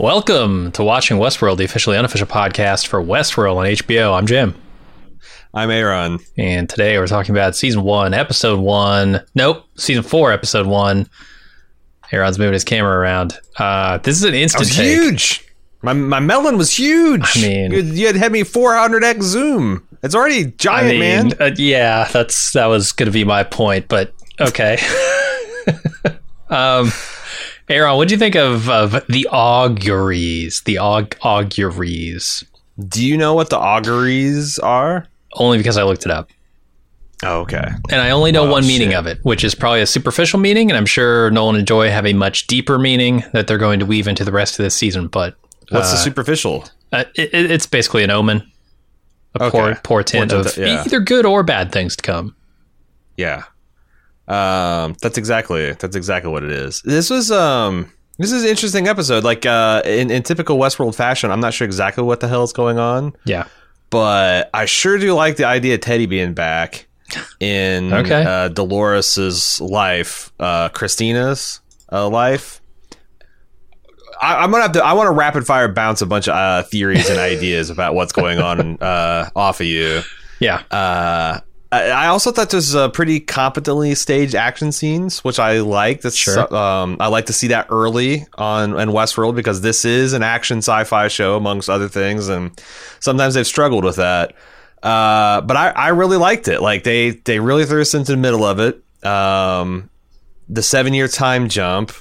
Welcome to Watching Westworld, the officially unofficial podcast for Westworld on HBO. I'm Jim. I'm Aaron. And today we're talking about season one, episode one. Nope, season four, episode one. Aaron's moving his camera around. Uh, this is an instant huge. My my melon was huge. I mean- you, you had had me 400x zoom. It's already I giant, mean, man. uh, yeah, that's that was going to be my point, but okay. um, Aaron, what do you think of of the auguries? The aug- auguries. Do you know what the auguries are? Only because I looked it up. Oh, okay. And I only know Oh, one meaning shit. of it, which is probably a superficial meaning, and I'm sure Nolan and Joy have a much deeper meaning that they're going to weave into the rest of this season. But What's the Uh, superficial? uh, it, it- it's basically an omen, a Okay. poor portent Portent, of yeah. either good or bad things to come. Yeah. Um, that's exactly that's exactly what it is. This was um this is an interesting episode. Like uh in, in typical Westworld fashion, I'm not sure exactly what the hell is going on, Yeah, but I sure do like the idea of Teddy being back in Okay. uh, Dolores's life, uh, Christina's uh, life. I, I'm gonna have to. I want to rapid fire bounce a bunch of uh, theories and ideas about what's going on uh, off of you. yeah, Uh, I also thought this was a pretty competently staged action scenes, which I like. That's Sure. um, I like to see that early on in Westworld because this is an action sci-fi show amongst other things, and sometimes they've struggled with that. Uh, but I, I really liked it. Like they they really threw us into the middle of it. Um, the seven year time jump,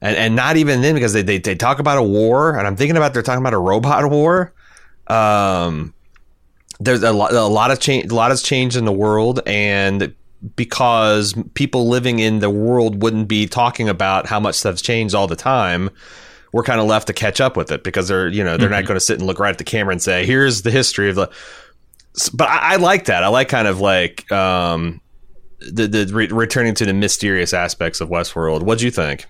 and and not even then because they, they they talk about a war, and I'm thinking about they're talking about a robot war. Um, there's a lot, a lot of change, a lot has changed in the world, and because people living in the world wouldn't be talking about how much stuff's changed all the time, we're kind of left to catch up with it because they're, you know, they're not going to sit and look right at the camera and say, "Here's the history of the." But I, I like that. I like kind of like um, the the re- returning to the mysterious aspects of Westworld. What do you think?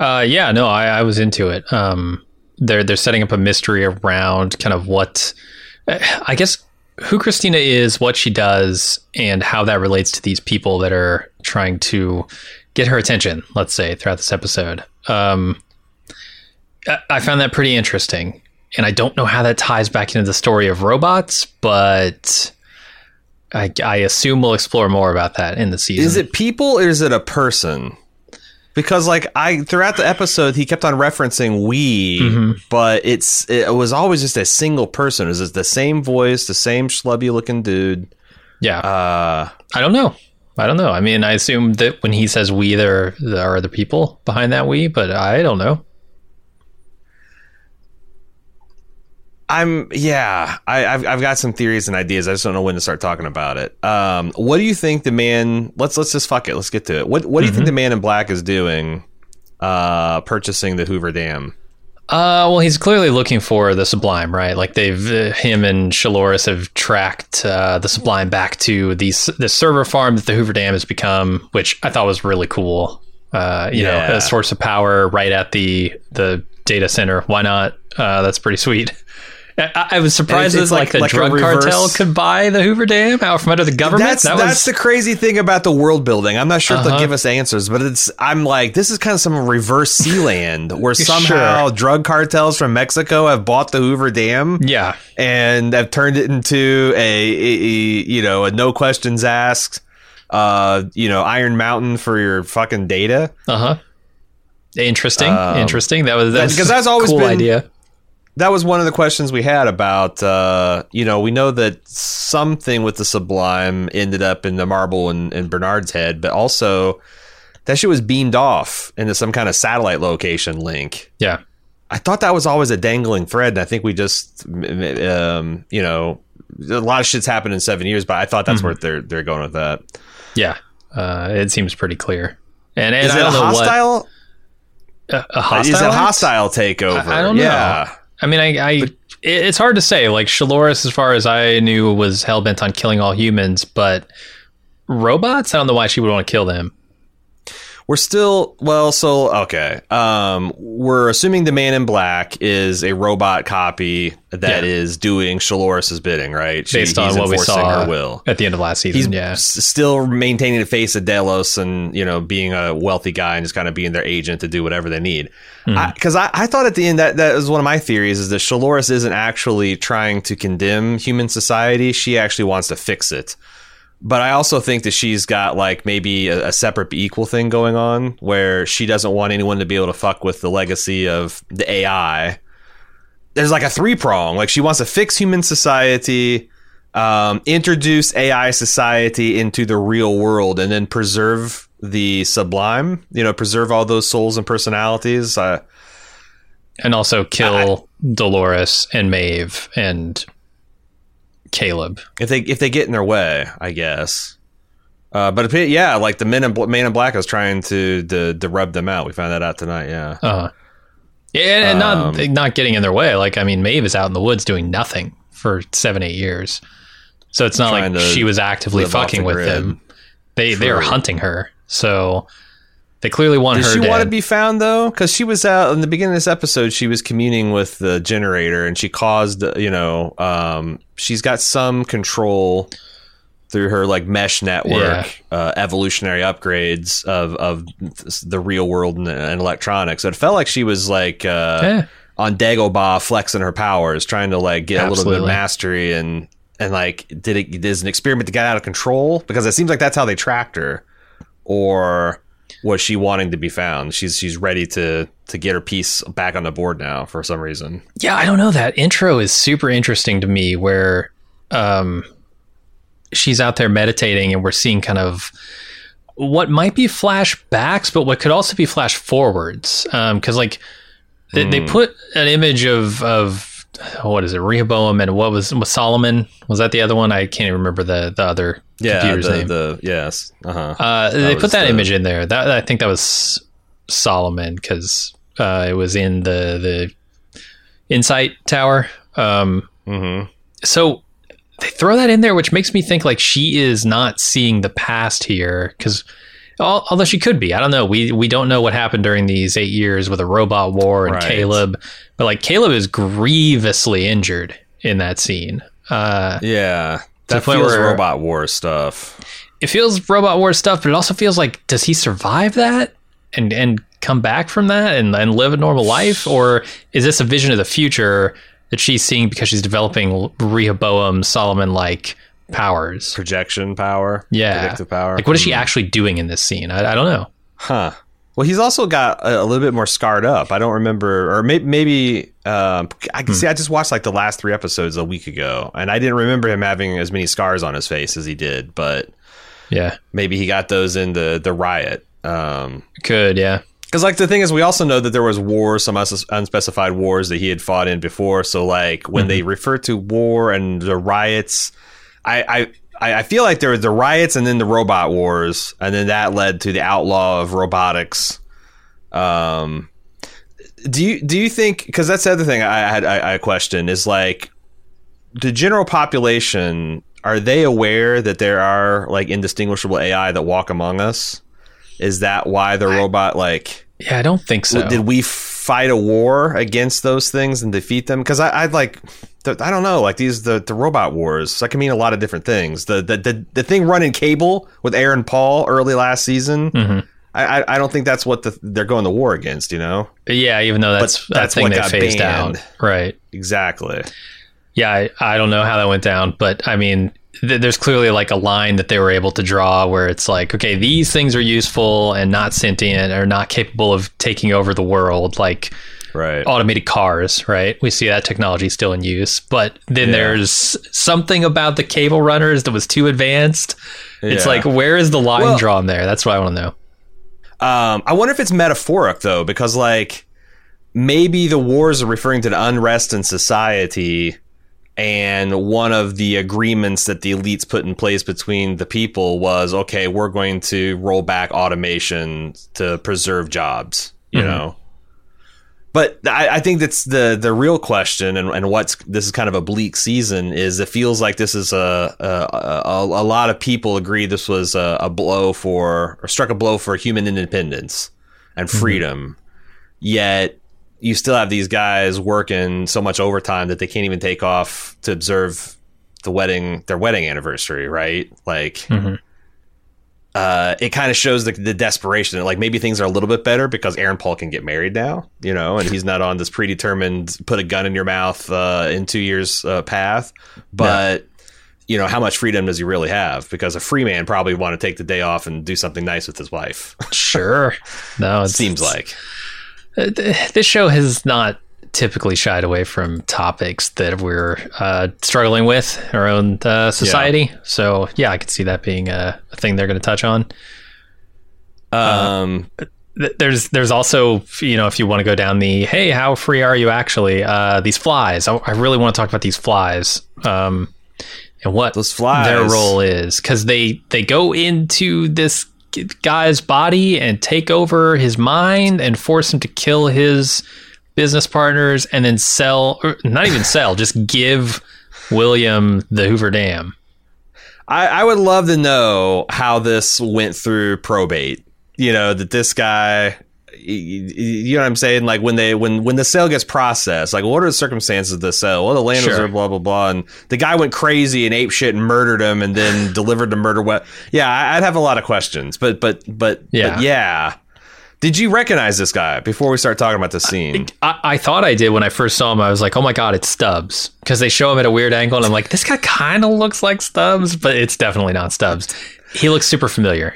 uh, yeah. No, I, I was into it. Um, they're they're setting up a mystery around kind of what, I guess, who Christina is, what she does, and how that relates to these people that are trying to get her attention. Let's say throughout this episode. Um, I- found that pretty interesting, and I don't know how that ties back into the story of robots, but I, I assume we'll explore more about that in the season. Is it people or is it a person? Because like I throughout the episode, he kept on referencing we, Mhm. but it's it was always just a single person. Is it the same voice, the same schlubby looking dude? Yeah, Uh, I don't know. I don't know. I mean, I assume that when he says we, there, there are other people behind that we, but I don't know. I'm yeah. I, I've I've got some theories and ideas. I just don't know when to start talking about it. Um, what do you think the man? Let's let's just fuck it. Let's get to it. What what do you think the man in black is doing? Uh, purchasing the Hoover Dam. Uh, well, he's clearly looking for the Sublime, right? Like they've uh, him and Charlores have tracked uh, the Sublime back to the the server farm that the Hoover Dam has become, which I thought was really cool. Uh, you Yeah. know, a source of power right at the the data center. Why not? Uh, that's pretty sweet. I, I was surprised it's that like, like- the like drug reverse- cartel could buy the Hoover Dam out from under the government. That's that that's the crazy thing about the world building. I'm not sure Uh-huh. they'll give us answers, but it's I'm like this is kind of some reverse Sealand where Sure. somehow drug cartels from Mexico have bought the Hoover Dam yeah. and have turned it into a, a- a, you know a no questions asked uh you know Iron Mountain for your fucking data. Uh huh. Interesting. Um, interesting. That was that's because that's always cool been- idea. That was one of the questions we had about uh, you know we know that something with the sublime ended up in the marble and, and bernard's head but also that shit was beamed off into some kind of satellite location link Yeah. i thought that was always a dangling thread and i think we just um, you know a lot of shit's happened in seven years but i thought that's where they're they're going with that Yeah. Uh, it seems pretty clear. And, and is I it a hostile what a, a hostile is it a hostile takeover I- I don't know. yeah I mean, I, I it, it's hard to say. Like Charlores, as far as I knew, was hell bent on killing all humans, but robots. I don't know why she would want to kill them. We're still well, so okay. Um, we're assuming the Man in Black is a robot copy that Yeah. is doing Charlores's bidding, right? She- Based on what we saw her will. at the end of last season. He's yeah, s- still maintaining the face of Delos and you know being a wealthy guy and just kind of being their agent to do whatever they need. Because I, I, thought at the end that that was one of my theories is that Charlores isn't actually trying to condemn human society; she actually wants to fix it. But I also think that she's got like maybe a, a separate equal thing going on where she doesn't want anyone to be able to fuck with the legacy of the AI. There's like a three prong. Like she wants to fix human society, um, introduce AI society into the real world, and then preserve the sublime. You know, preserve all those souls and personalities. Uh, and also kill Dolores and Maeve and Caleb. if they if they get in their way, I guess. Uh, but if, yeah, like the men in man in black is trying to, to to rub them out. We found that out tonight. Yeah. Uh, yeah, and Um, not not getting in their way. Like I mean, Maeve is out in the woods doing nothing for seven eight years, so it's not like she was actively fucking with grid. them. They they are hunting her, so they clearly want Did her she dead. want to be found though? Because she was out in the beginning of this episode. She was communing with the generator, and she caused you know um, she's got some control through her like mesh network, uh, evolutionary upgrades of of the real world and, and electronics. So it felt like she was like uh, Yeah. on Dagobah flexing her powers, trying to like get a little bit of mastery and and like did it is an experiment to get out of control because it seems like that's how they tracked her, or was she wanting to be found? She's she's ready to to get her piece back on the board now for some reason. Yeah, I don't know. That intro is super interesting to me where um she's out there meditating and we're seeing kind of what might be flashbacks, but what could also be flash forwards. Um, cause like they, they put an image of, of what is it, Rehoboam and what was, was Solomon? Was that the other one? I can't even remember the, the other Yeah, computer's the, name. the yes, uh huh. Uh, they put that the- image in there. That I think that was Solomon because uh, it was in the the Incite Tower. Um, hmm so they throw that in there, which makes me think like she is not seeing the past here because. Although she could be, I don't know. We we don't know what happened during these eight years with a robot war and Right. Caleb, but like Caleb is grievously injured in that scene. Uh, Yeah, that feels where- robot war stuff. it feels robot war stuff, but it also feels like does he survive that and and come back from that and, and live a normal life, or is this a vision of the future that she's seeing because she's developing Rehoboam Solomon like powers? Projection power, Yeah, predictive power. Like, what is she actually doing in this scene? I, I don't know. Huh. Well, he's also got a, a little bit more scarred up. I don't remember, or maybe, maybe um, I can see. I just watched like the last three episodes a week ago, and I didn't remember him having as many scars on his face as he did. But Yeah, maybe he got those in the the riot. Um, could yeah. because like the thing is, we also know that there was wars, some unspecified wars that he had fought in before. So like when they refer to war and the riots, I I. I I feel like there were the riots and then the robot wars, and then that led to the outlaw of robotics. Um, do you do you think? Because that's the other thing I had I, I question is like the general population are they aware that there are like indistinguishable AI that walk among us? Is that why the robot like? Yeah, I don't think so. Did we fight a war against those things and defeat them? Because I, I'd like, I don't know, like these the the robot wars. That can mean a lot of different things. The the the, the thing running cable with Aaron Paul early last season. Mhm. I, I I don't think that's what the, they're going to war against. You know yeah, even though that's But that that's thing what they got phased banned. out, right? exactly. Yeah, I, I don't know how that went down, but I mean, th- there's clearly like a line that they were able to draw where it's like, okay, these things are useful and not sentient or not capable of taking over the world, like Right. automated cars, right? We see that technology still in use, but then Yeah. there's something about the cable runners that was too advanced. It's like, where is the line Well- drawn there? That's what I want to know. Um, I wonder if it's metaphoric though, because like maybe the wars are referring to the unrest in society, and one of the agreements that the elites put in place between the people was, okay, we're going to roll back automation to preserve jobs. You Mhm. know, but I, I, think that's the the real question, and, and what's this is kind of a bleak season. Is it feels like this is a a, a, a lot of people agree this was a, a, blow for or struck a blow for human independence and mm-hmm. freedom, mm-hmm. yet you still have these guys working so much overtime that they can't even take off to observe the wedding their wedding anniversary, right? Like. Mm-hmm uh, it kind of shows the, the desperation. Like maybe things are a little bit better because Aaron Paul can get married now, you know, and he's not on this predetermined put a gun in your mouth uh, in two years uh, path. But yeah. you know, how much freedom does he really have? Because a free man probably want to take the day off and do something nice with his wife. sure, no, it seems like this show has not typically shied away from topics that we're uh, struggling with our own uh, society. Yeah. So yeah, I could see that being a, a thing they're going to touch on. Um, uh, there's there's also you know if you want to go down the hey how free are you actually uh, these flies I, I, really want to talk about these flies um, and what those flies their role is because they they go into this guy's body and take over his mind and force him to kill his business partners and then sell, or not even sell, just give William the Hoover Dam. I, I would love to know how this went through probate. You know, that this guy you know what I'm saying? Like when they when when the sale gets processed, like what are the circumstances of the sale? Well, the land was there, blah blah blah, and the guy went crazy and ape shit and murdered him, and then delivered the murder. What? Yeah, I'd have a lot of questions, but but but yeah, but yeah. Did you recognize this guy before we start talking about the scene? I, I, thought I did when I first saw him. I was like, "Oh my god, it's Stubbs!" Because they show him at a weird angle, and I'm like, "This guy kind of looks like Stubbs, but it's definitely not Stubbs." He looks super familiar.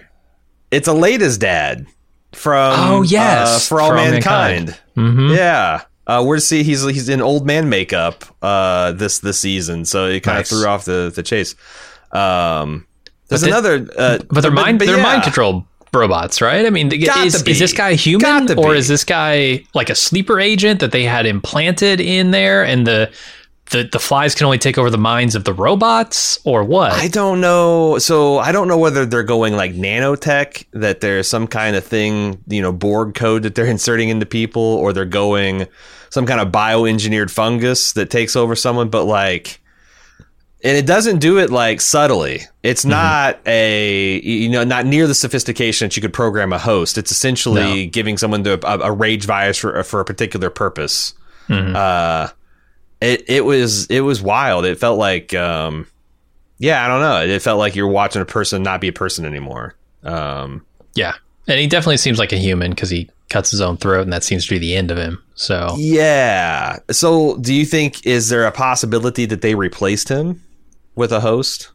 It's Aleida's dad from Oh yes, uh, for all, for mankind. mankind. Mm-hmm. Yeah, uh, we're to see he's he's in old man makeup uh, this this season, so it kind nice. of threw off the the chase. Um, there's another, uh, but they're mind but, they're mind controlled robots, right? I mean, is, is, this guy human or is this guy like a sleeper agent that they had implanted in there and the the, the flies can only take over the minds of the robots or what? I don't know. So I don't know whether they're going like nanotech, that there's some kind of thing, you know, Borg code that they're inserting into people, or they're going some kind of bioengineered fungus that takes over someone. But like, and it doesn't do it like subtly. It's mm-hmm. not a you know not near the sophistication that you could program a host. It's essentially no. giving someone a, a, rage virus for for a particular purpose. Mm-hmm. Uh, it it was it was wild. It felt like um, yeah, I don't know. It felt like you're watching a person not be a person anymore. Um, yeah, and he definitely seems like a human because he cuts his own throat, and that seems to be the end of him. So yeah. So do you think is there a possibility that they replaced him? With a host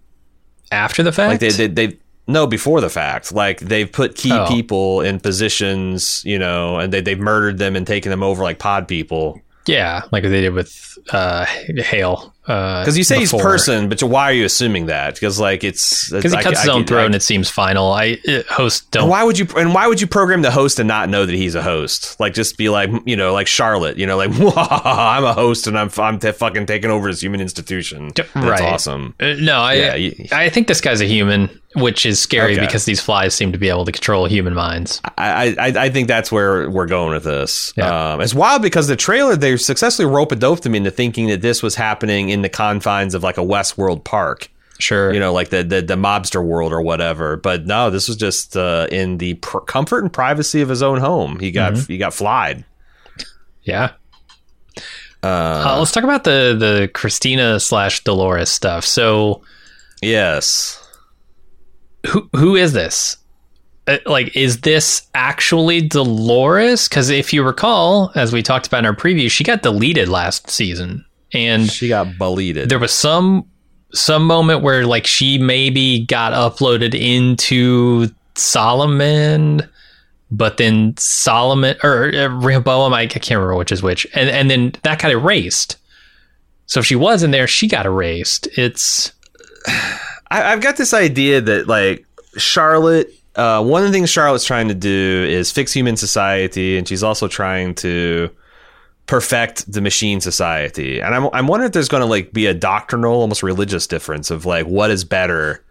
after the fact. Like they they, they no before the fact. Like they've put key oh. people in positions, you know, and they they've murdered them and taken them over like pod people. Yeah, like they did with uh, Hale because uh, you say before. he's person, but why are you assuming that? Because like it's because he cuts I, his I, own I, throat and it seems final. I host don't. And why would you? And why would you program the host and not know that he's a host? Like just be like you know like Charlotte, you know like I'm a host and I'm I'm t- fucking taking over this human institution. That's right. awesome. Uh, no, I yeah, you, I think this guy's a human which is scary okay. because these flies seem to be able to control human minds. I, I, I think that's where we're going with this. Yeah. Um, it's wild because the trailer they successfully rope a dope them into thinking that this was happening in the confines of like a Westworld park. Sure, you know, like the the, the mobster world or whatever. But no, this was just uh, in the pr- comfort and privacy of his own home. He got mm-hmm. he got flied. Yeah. Uh, uh, let's talk about the the Christina slash Dolores stuff. So, yes, who who is this? Uh, like, is this actually Dolores? Because if you recall, as we talked about in our preview, she got deleted last season, and she got bullied. There was some some moment where like she maybe got uploaded into Solomon, but then Solomon or uh, Rehoboam, I, I can't remember which is which, and and then that got erased. So if she was in there, she got erased. It's I, have got this idea that like Charlotte. Uh, one of the things Charlotte's trying to do is fix human society, and she's also trying to perfect the machine society. And I'm I'm wondering if there's going to like be a doctrinal, almost religious difference of like what is better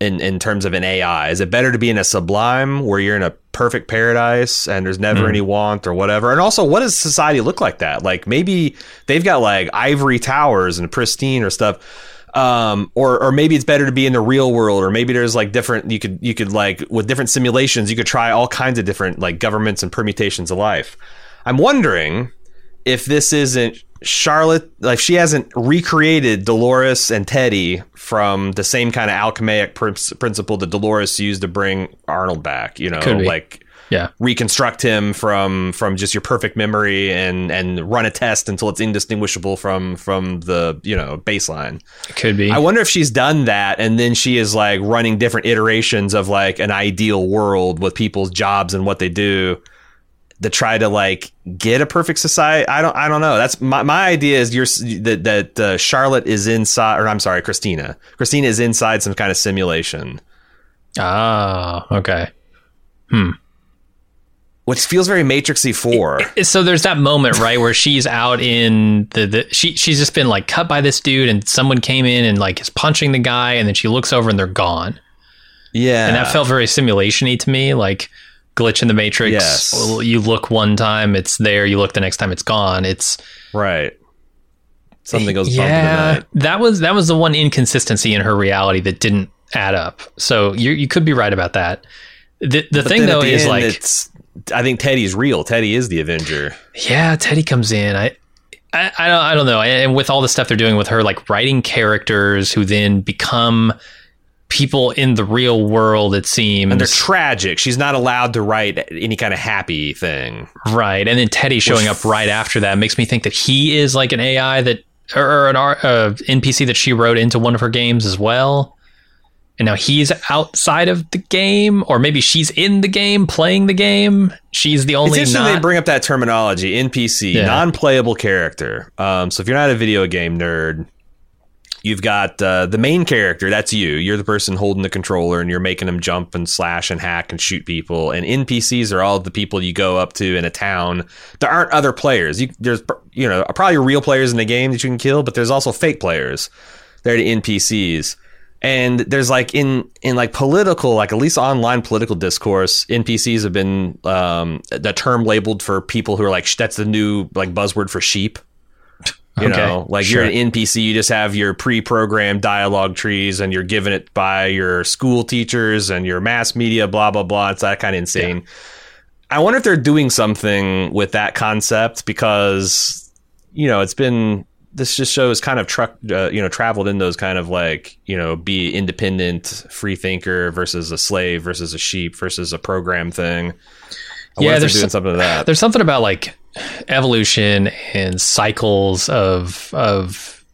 in in terms of an AI? Is it better to be in a sublime where you're in a perfect paradise and there's never Mm. any want or whatever? And also, what does society look like that? Like maybe they've got like ivory towers and pristine or stuff. Um, or or maybe it's better to be in the real world, or maybe there's like different you could you could like with different simulations you could try all kinds of different like governments and permutations of life. I'm wondering if this isn't Charlotte, like she hasn't recreated Dolores and Teddy from the same kind of alchemic prin- principle that Dolores used to bring Arnold back. You know, like Yeah. reconstruct him from from just your perfect memory and and run a test until it's indistinguishable from from the you know baseline. Could be. I wonder if she's done that and then she is like running different iterations of like an ideal world with people's jobs and what they do to try to like get a perfect society. I don't I don't know. That's my my idea is you're that that uh, Charlotte is inside or I'm sorry, Christina. Christina is inside some kind of simulation. Ah, okay. Hmm. Which feels very Matrixy 4. So there's that moment, right, where she's out in the, the she she's just been like cut by this dude, and someone came in and like is punching the guy, and then she looks over and they're gone, Yeah. and that felt very simulation-y to me, like glitch in the matrix. Yes. You look one time, it's there. You look the next time, it's gone. It's right. Something goes bump in the yeah. night. That was that was the one inconsistency in her reality that didn't add up. So you you could be right about that. The the But thing though the is end, like it's I think Teddy's real. Teddy is the Avenger. Yeah, Teddy comes in. I, I, I don't, I don't know. And with all the stuff they're doing with her, like writing characters who then become people in the real world, it seems. And they're tragic. She's not allowed to write any kind of happy thing. right. And then Teddy showing up right after that makes me think that he is like an AI that, or, an uh, NPC that she wrote into one of her games as well. And now he's outside of the game, or maybe she's in the game playing the game. She's the only. It's interesting not. they bring up that terminology NPC, Yeah. non-playable character. Um, so if you're not a video game nerd, you've got uh, the main character. That's you. You're the person holding the controller, and you're making them jump and slash and hack and shoot people. And NPCs are all the people you go up to in a town. There aren't other players. You, there's you know probably real players in the game that you can kill, but there's also fake players. They're the NPCs. And there's like in in like political, like at least online political discourse, NPCs have been um, the term labeled for people who are like that's the new like buzzword for sheep. You Okay, know, like sure. you're an NPC, you just have your pre-programmed dialogue trees, and you're given it by your school teachers and your mass media, blah blah blah. It's that kind of insane. I wonder if they're doing something with that concept because you know it's been this just shows kind of truck uh, you know traveled in those kind of like you know be independent free thinker versus a slave versus a sheep versus a program thing. I Yeah, there's some- something to that. there's something about like evolution and cycles of of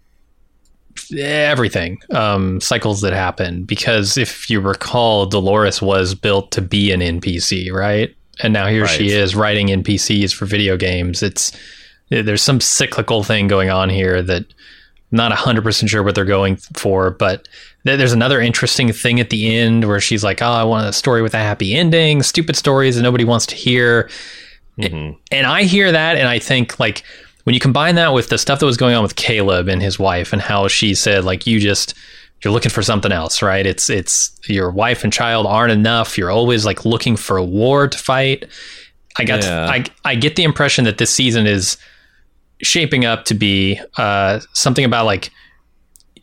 everything um cycles that happen. Because if you recall dolores was built to be an npc right? And now here she is writing npcs for video games. It's there's some cyclical thing going on here that I'm not 100% sure what they're going for but th- there's another interesting thing at the end where she's like oh i want a story with a happy ending stupid stories that nobody wants to hear Mhm. and I hear that and I think like when you combine that with the stuff that was going on with Caleb and his wife and how she said like you just you're looking for something else, right? It's it's your wife and child aren't enough. You're always like looking for a war to fight. I got Yeah. I I get the impression that this season is shaping up to be uh, something about like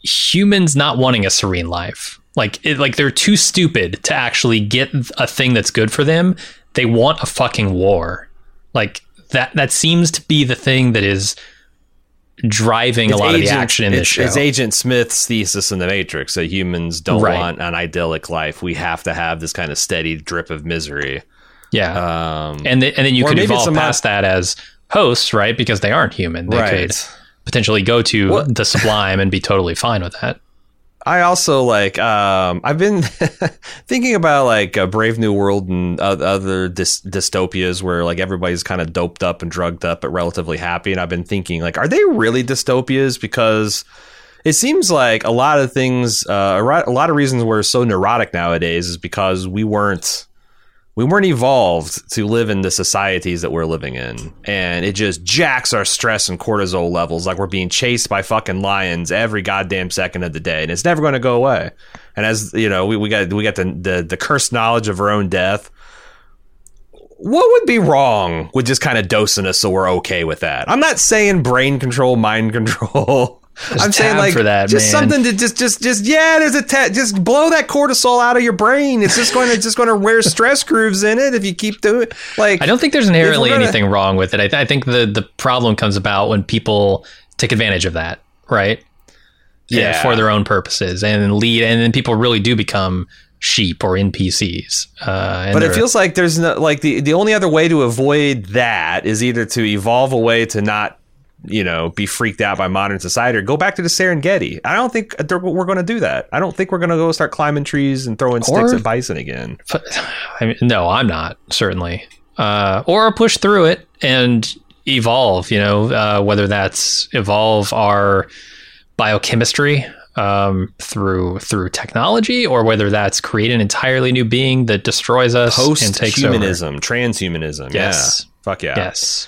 humans not wanting a serene life. Like it, like they're too stupid to actually get a thing that's good for them. They want a fucking war. Like that that seems to be the thing that is driving a lot of the action in this show. It's Agent Smith's thesis in The Matrix that humans don't Right. want an idyllic life. We have to have this kind of steady drip of misery. yeah. Um, and the, and then you could evolve past that as hosts, right? Because they aren't human. They could potentially go to What- the sublime and be totally fine with that. I also like. Um, I've been thinking about like uh, Brave New World and other dys- dystopias where like everybody's kind of doped up and drugged up, but relatively happy. And I've been thinking like, are they really dystopias? Because it seems like a lot of things, uh, a lot of reasons we're so neurotic nowadays is because we weren't we weren't evolved to live in the societies that we're living in. And it just jacks our stress and cortisol levels like we're being chased by fucking lions every goddamn second of the day. And it's never going to go away. And as you know, we, we got we got the, the the cursed knowledge of our own death. What would be wrong with just kind of dosing us so we're okay with that? I'm not saying brain control, mind control. There's I'm saying like for that, just man. something to just just just yeah. There's a ta- just blow that cortisol out of your brain. It's just going to just going to wear stress grooves in it if you keep doing like. I don't think there's inherently gonna- anything wrong with it. I, th- I think the the problem comes about when people take advantage of that, right? Yeah. for their own purposes and lead, and then people really do become sheep or NPCs. Uh, But it feels like there's no like the the only other way to avoid that is either to evolve a way to not you know be freaked out by modern society or go back to the Serengeti. I don't think we're going to do that. I don't think we're going to go start climbing trees and throwing sticks Or- at bison again. I mean, no, I'm not certainly. Uh, or push through it and evolve. You know, uh, whether that's evolve our biochemistry um, through through technology, or whether that's create an entirely new being that destroys us Post and takes humanism, transhumanism. Yes. Yeah. Fuck yeah. Yes.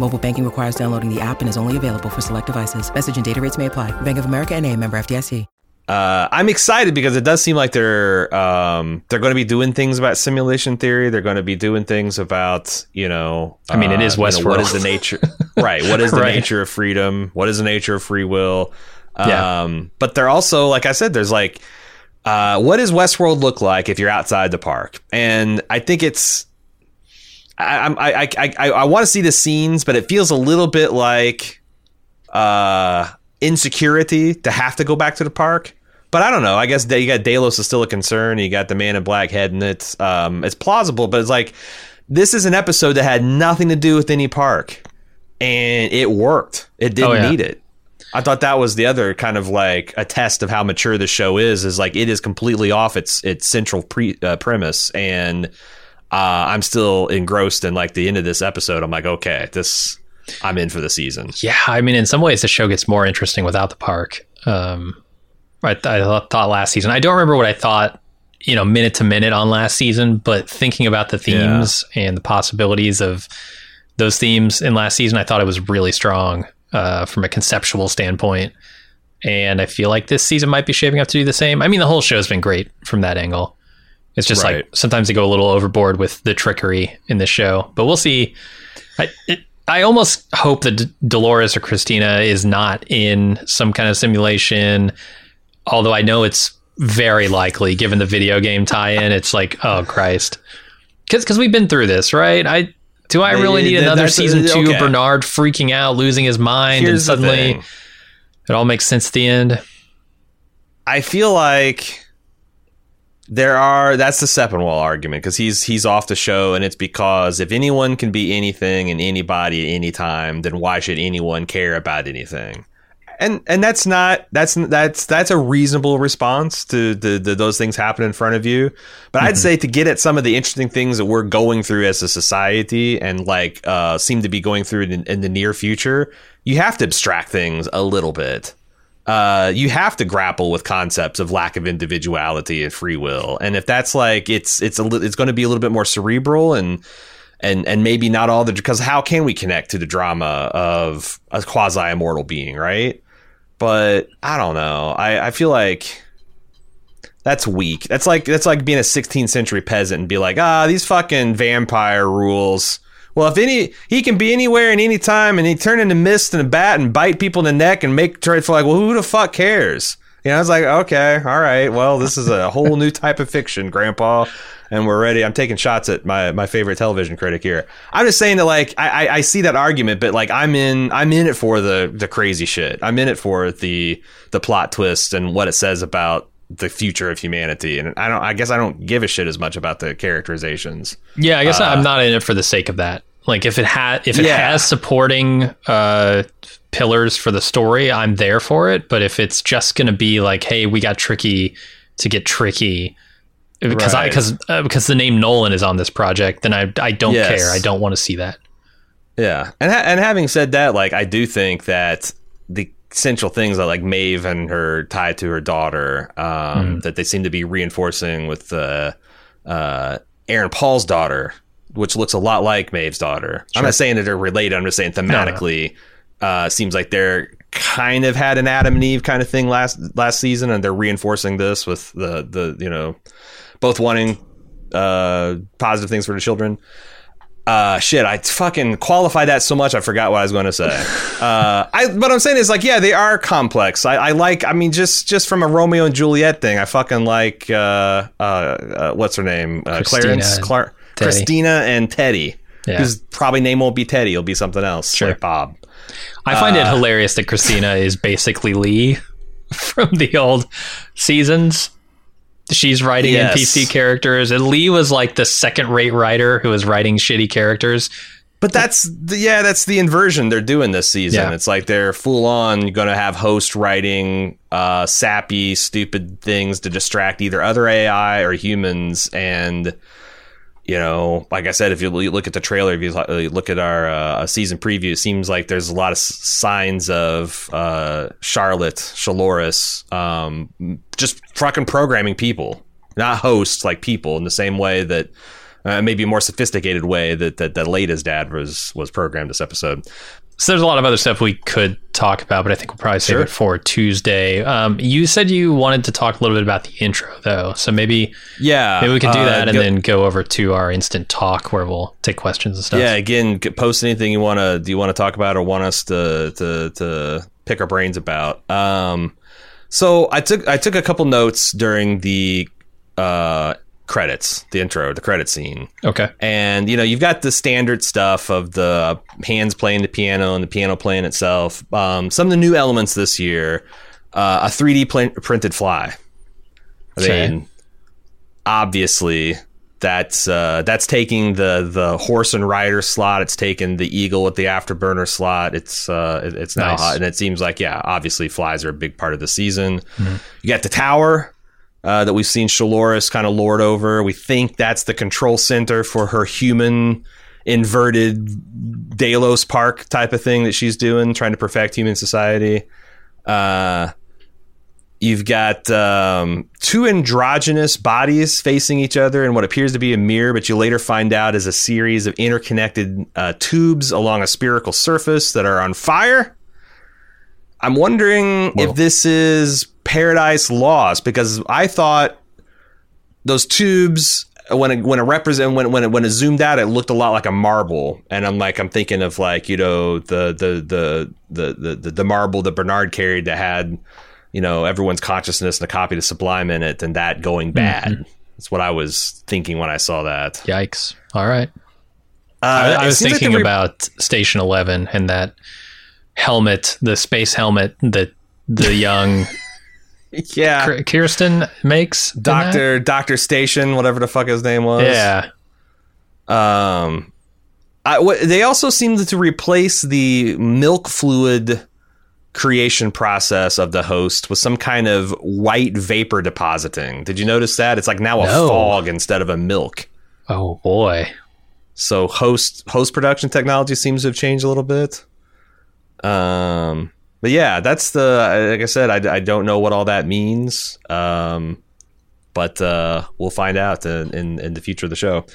Mobile banking requires downloading the app and is only available for select devices. Message and data rates may apply. Bank of America and a member FDIC. Uh, I'm excited because it does seem like they're um, they're going to be doing things about simulation theory. They're going to be doing things about you know. I mean, it is uh, you know, What is Westworld. the nature? right. What is the Right. nature of freedom? What is the nature of free will? Yeah. Um, but they're also like I said. There's like, uh, what does Westworld look like if you're outside the park? And I think it's. I I'm- I I I, I, I want to see the scenes, but it feels a little bit like uh, insecurity to have to go back to the park. But I don't know. I guess you got Delos is still a concern. You got the Man in Black heading it. Um, it's plausible, but it's like this is an episode that had nothing to do with any park, and it worked. It didn't Oh, yeah. need it. I thought that was the other kind of like a test of how mature the show is. Is like it is completely off its its central pre, uh, premise, and uh, I'm still engrossed in like the end of this episode. I'm like, okay, this I'm in for the season. Yeah, I mean, in some ways, the show gets more interesting without the park. Um, I, th- I thought last season. I don't remember what I thought, you know, minute to minute on last season, but thinking about the themes and the possibilities of those themes in last season, I thought it was really strong uh, from a conceptual standpoint. And I feel like this season might be shaping up to do the same. I mean, the whole show's been great from that angle. It's just Right. like sometimes they go a little overboard with the trickery in the show, but we'll see. I, it, I almost hope that D- Dolores or Christina is not in some kind of simulation, although I know it's very likely given the video game tie-in. It's like, oh Christ, because we've been through this, right? I do I really need another that's- uh, season two? okay. Bernard freaking out, losing his mind, Here's and suddenly it all makes sense at the end. I feel like there are that's the Sepinwall argument because he's he's off the show and it's because if anyone can be anything and anybody at any time, then why should anyone care about anything? And and that's not that's that's that's a reasonable response to the, the those things happen in front of you. But I'd say to get at some of the interesting things that we're going through as a society and like uh, seem to be going through in, in the near future, you have to abstract things a little bit uh, you have to grapple with concepts of lack of individuality and free will. And if that's like it's it's a li- it's going to be a little bit more cerebral and and and maybe not all the because how can we connect to the drama of a quasi immortal being, right? But I don't know. I I feel like that's weak. That's like that's like being a 16th century peasant and be like, ah, these fucking vampire rules Well, if any, he can be anywhere and any time, and he turn into mist and a bat and bite people in the neck and make try for like, well, who the fuck cares? You know, I was like, okay, all right, well, this is a whole new type of fiction, Grandpa, and we're ready. I'm taking shots at my my favorite television critic here. I'm just saying that, like, I, I, I see that argument, but like, I'm in I'm in it for the the crazy shit. I'm in it for the the plot twist and what it says about the future of humanity. And I don't, I guess I don't give a shit as much about the characterizations. Yeah, I guess I'm not in it for the sake of that. Like if it had if it Yeah. has supporting uh pillars for the story, I'm there for it. But if it's just gonna be like, hey, we got tricky to get tricky because I because uh, because the name Nolan is on this project, then I I don't Yes. care. I don't want to see that. Yeah, and ha- and having said that, like I do think that the central things that like Maeve and her tied to her daughter, um, that they seem to be reinforcing with uh, uh, Aaron Paul's daughter, which looks a lot like Maeve's daughter. I'm not saying that they're related. I'm just saying thematically, Uh, seems like they're kind of had an Adam and Eve kind of thing last last season, and they're reinforcing this with the the you know both wanting uh, positive things for the children. Uh, shit, I fucking qualified that so much I forgot what I was going to say. Uh, I, what I'm saying is like, yeah, they are complex. I, I like, I mean, just just from a Romeo and Juliet thing, I fucking like, uh, uh, uh what's her name, uh, Christina Clarence, and Clar- Teddy. Christina and Teddy. Yeah. Whose probably name won't be Teddy, it'll be something else, Sure. like Bob. I find Uh, it hilarious that Christina is basically Lee from the old seasons. She's writing Yes. NPC characters, and Lee was like the second-rate writer who was writing shitty characters. But that's the, yeah, that's the inversion they're doing this season. Yeah. It's like they're full on going to have host writing uh, sappy, stupid things to distract either other AI or humans. And you know, like I said, if you look at the trailer, if you look at our uh, season preview, it seems like there's a lot of signs of uh, Charlotte Charlores um, just fucking programming people, not hosts, like people, in the same way that uh, maybe a more sophisticated way that that, that Lada's dad was was programmed this episode. So there's a lot of other stuff we could talk about, but I think we'll probably save Sure. it for Tuesday. Um, you said you wanted to talk a little bit about the intro, though, so maybe Yeah, maybe we could do uh, that and go- then go over to our instant talk where we'll take questions and stuff. Yeah, again, post anything you want to do you want to talk about or want us to to to pick our brains about. Um, so I took I took a couple notes during the uh credits, the intro, the credit scene. Okay. And you know, you've got the standard stuff of the hands playing the piano and the piano playing itself. Um, some of the new elements this year, uh, a 3D pla- printed fly. I Okay. mean, obviously, that's uh, that's taking the the horse and rider slot. It's taken the eagle with the afterburner slot. It's uh, it- it's now Nice. hot, and it seems like yeah, obviously flies are a big part of the season. You got the tower uh, that we've seen Charlores kind of lord over. We think that's the control center for her human inverted Delos Park type of thing that she's doing, trying to perfect human society. Uh, you've got um, two androgynous bodies facing each other in what appears to be a mirror, but you later find out is a series of interconnected uh, tubes along a spherical surface that are on fire. I'm wondering Whoa. if this is Paradise Lost because I thought those tubes when it, when it represent when when it, when it zoomed out, it looked a lot like a marble, and I'm like I'm thinking of like you know the the the the the the, marble that Bernard carried that had you know everyone's consciousness and a copy of Sublime in it, and that going bad. That's what I was thinking when I saw that. Yikes. All right. Uh, I, I was seems like thinking re- about Station Eleven and that helmet, the space helmet that the young yeah, Kirsten makes. Doctor Doctor Station, whatever the fuck his name was. Yeah. Um, I, what, they also seemed to replace the milk fluid creation process of the host with some kind of white vapor depositing. Did you notice that? It's like now a No. fog instead of a milk. Oh boy. So host host production technology seems to have changed a little bit. Um, but yeah, that's the like I said, I, I don't know what all that means. Um, but uh, we'll find out in, in in the future of the show.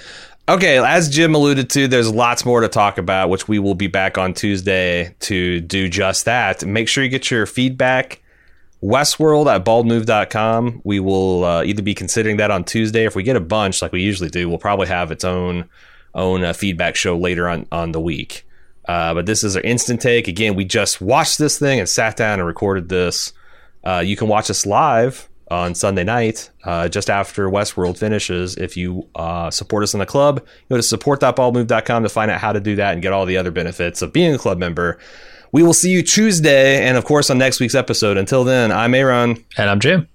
Okay, as Jim alluded to, there's lots more to talk about, which we will be back on Tuesday to do just that. Make sure you get your feedback. Westworld at baldmove.com. We will uh, either be considering that on Tuesday. If we get a bunch, like we usually do, we'll probably have its own own uh, feedback show later on on the week. Uh, but this is our instant take. Again, we just watched this thing and sat down and recorded this. Uh, you can watch us live on Sunday night, uh, just after Westworld finishes. If you uh, support us in the club, go to support.baldmove.com to find out how to do that and get all the other benefits of being a club member. We will see you Tuesday and, of course, on next week's episode. Until then, I'm Aaron. And I'm Jim.